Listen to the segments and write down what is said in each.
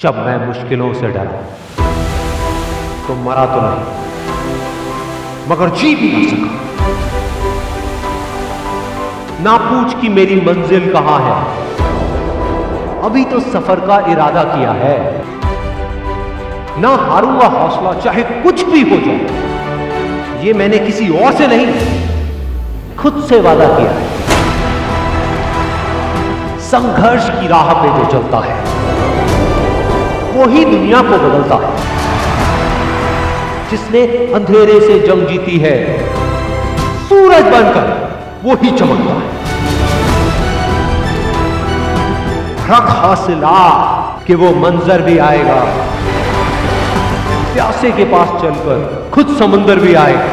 जब मैं मुश्किलों से डरा तो मरा तो नहीं, मगर जी भी ना सका। ना पूछ कि मेरी मंजिल कहाँ है? अभी तो सफ़र का इरादा किया है। ना हारूँगा हौसला, चाहे कुछ भी हो जाए, ये मैंने किसी और से नहीं, खुद से वादा किया है। संघर्ष की राह पे जो चलता है वो ही दुनिया को बदलता है। जिसने अंधेरे से जंग जीती है, सूरज बनकर वो ही चमकता है। रख हासिला कि वो मंजर भी आएगा। प्यासे के पास चलकर खुद समुंदर भी आएगा।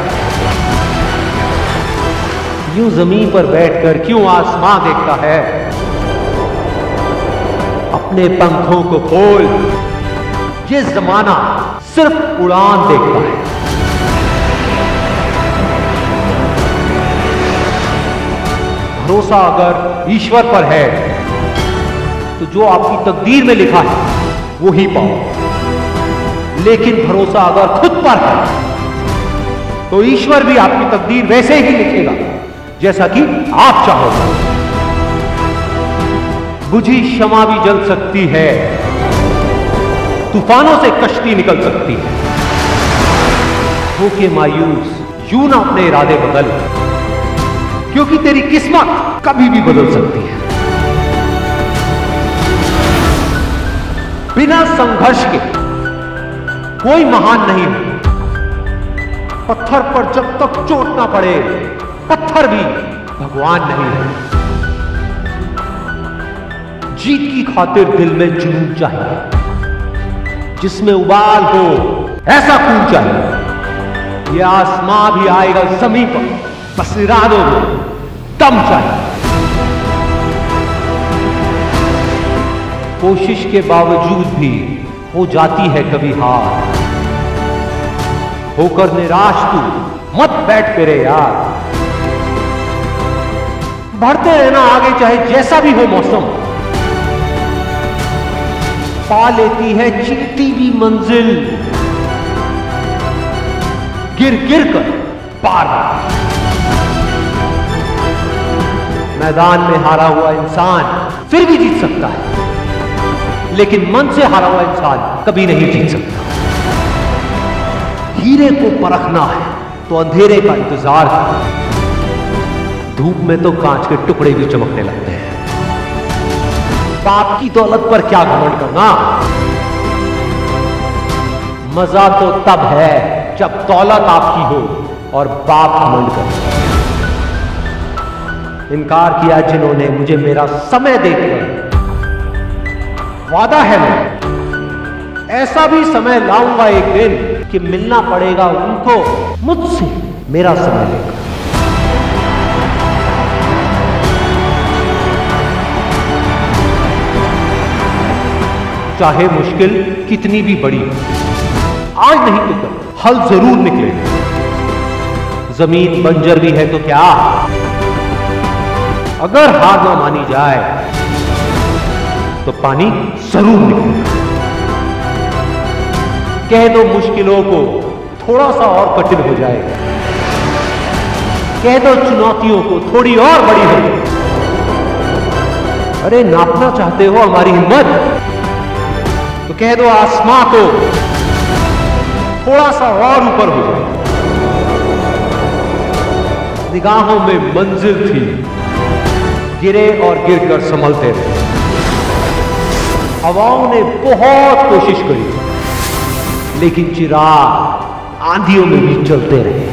यूँ ज़मीन पर बैठकर क्यों आसमां देखता है? अपने पंखों को खोल ये जमाना सिर्फ़ उड़ान देखता है। भरोसा अगर ईश्वर पर है तो जो आपकी तकदीर में लिखा है, वो ही पाओ। लेकिन भरोसा अगर खुद पर है तो ईश्वर भी आपकी तकदीर वैसे ही लिखेगा, जैसा कि आप चाहोगे। बुझी क्षमा भी जल सकती है। तूफानों से कश्ती निकल सकती है। होके मायूस, यू ना अपने इरादे बदल, क्योंकि तेरी किस्मत कभी भी बदल सकती है। बिना संघर्ष के कोई महान नहीं है। पत्थर पर जब तक चोट ना पड़े, पत्थर भी भगवान नहीं है। जीत की खातिर दिल में जुनून चाहिए। जिसमें उबाल हो, ऐसा खून चाहिए। ये आसमां भी आएगा ज़मीन पर बस इरादों में दम चाहिए। कोशिश के बावजूद भी हो जाती है कभी हार। होकर निराश तू, मत बैठ फिरे यार। बढ़ते रहना आगे चाहे जैसा भी हो मौसम। पा लेती है चीटी भी मंजिल। गिर गिर कर पार। मैदान में हारा हुआ इंसान फिर भी जीत सकता है। लेकिन मन से हारा हुआ इंसान कभी नहीं जीत सकता। हीरे को परखना है तो अंधेरे का इंतज़ार। है धूप में तो कांच के टुकड़े भी चमकने लगते हैं। बाप की दौलत पर क्या घमंड करना? मज़ा तो तब है जब दौलत आपकी हो और बाप घमंड कर इनकार किया जिन्होंने मुझे मेरा समय देकर। वादा है मैं ऐसा भी समय लाऊँगा एक दिन कि मिलना पड़ेगा उनको, मुझसे मेरा समय लेकर। चाहे मुश्किल कितनी भी बड़ी हो। आज नहीं तो कल। हल ज़रूर निकलेगा ज़मीन बंजर भी है तो क्या? अगर हार ना मानी जाए तो पानी ज़रूर निकलेगा कह दो मुश्किलों को थोड़ा सा और कठिन हो जाएगा कह दो चुनौतियों को थोड़ी और बड़ी हो जाए। अरे, नापना चाहते हो हमारी हिम्मत? कह दो, आसमां को थोड़ा सा और ऊपर हो। जाए निगाहों में मंजिल थी, गिरे और गिरकर संभलते रहे। हवाओं ने बहुत कोशिश करी, लेकिन चिराग आंधियों में भी चलते रहे।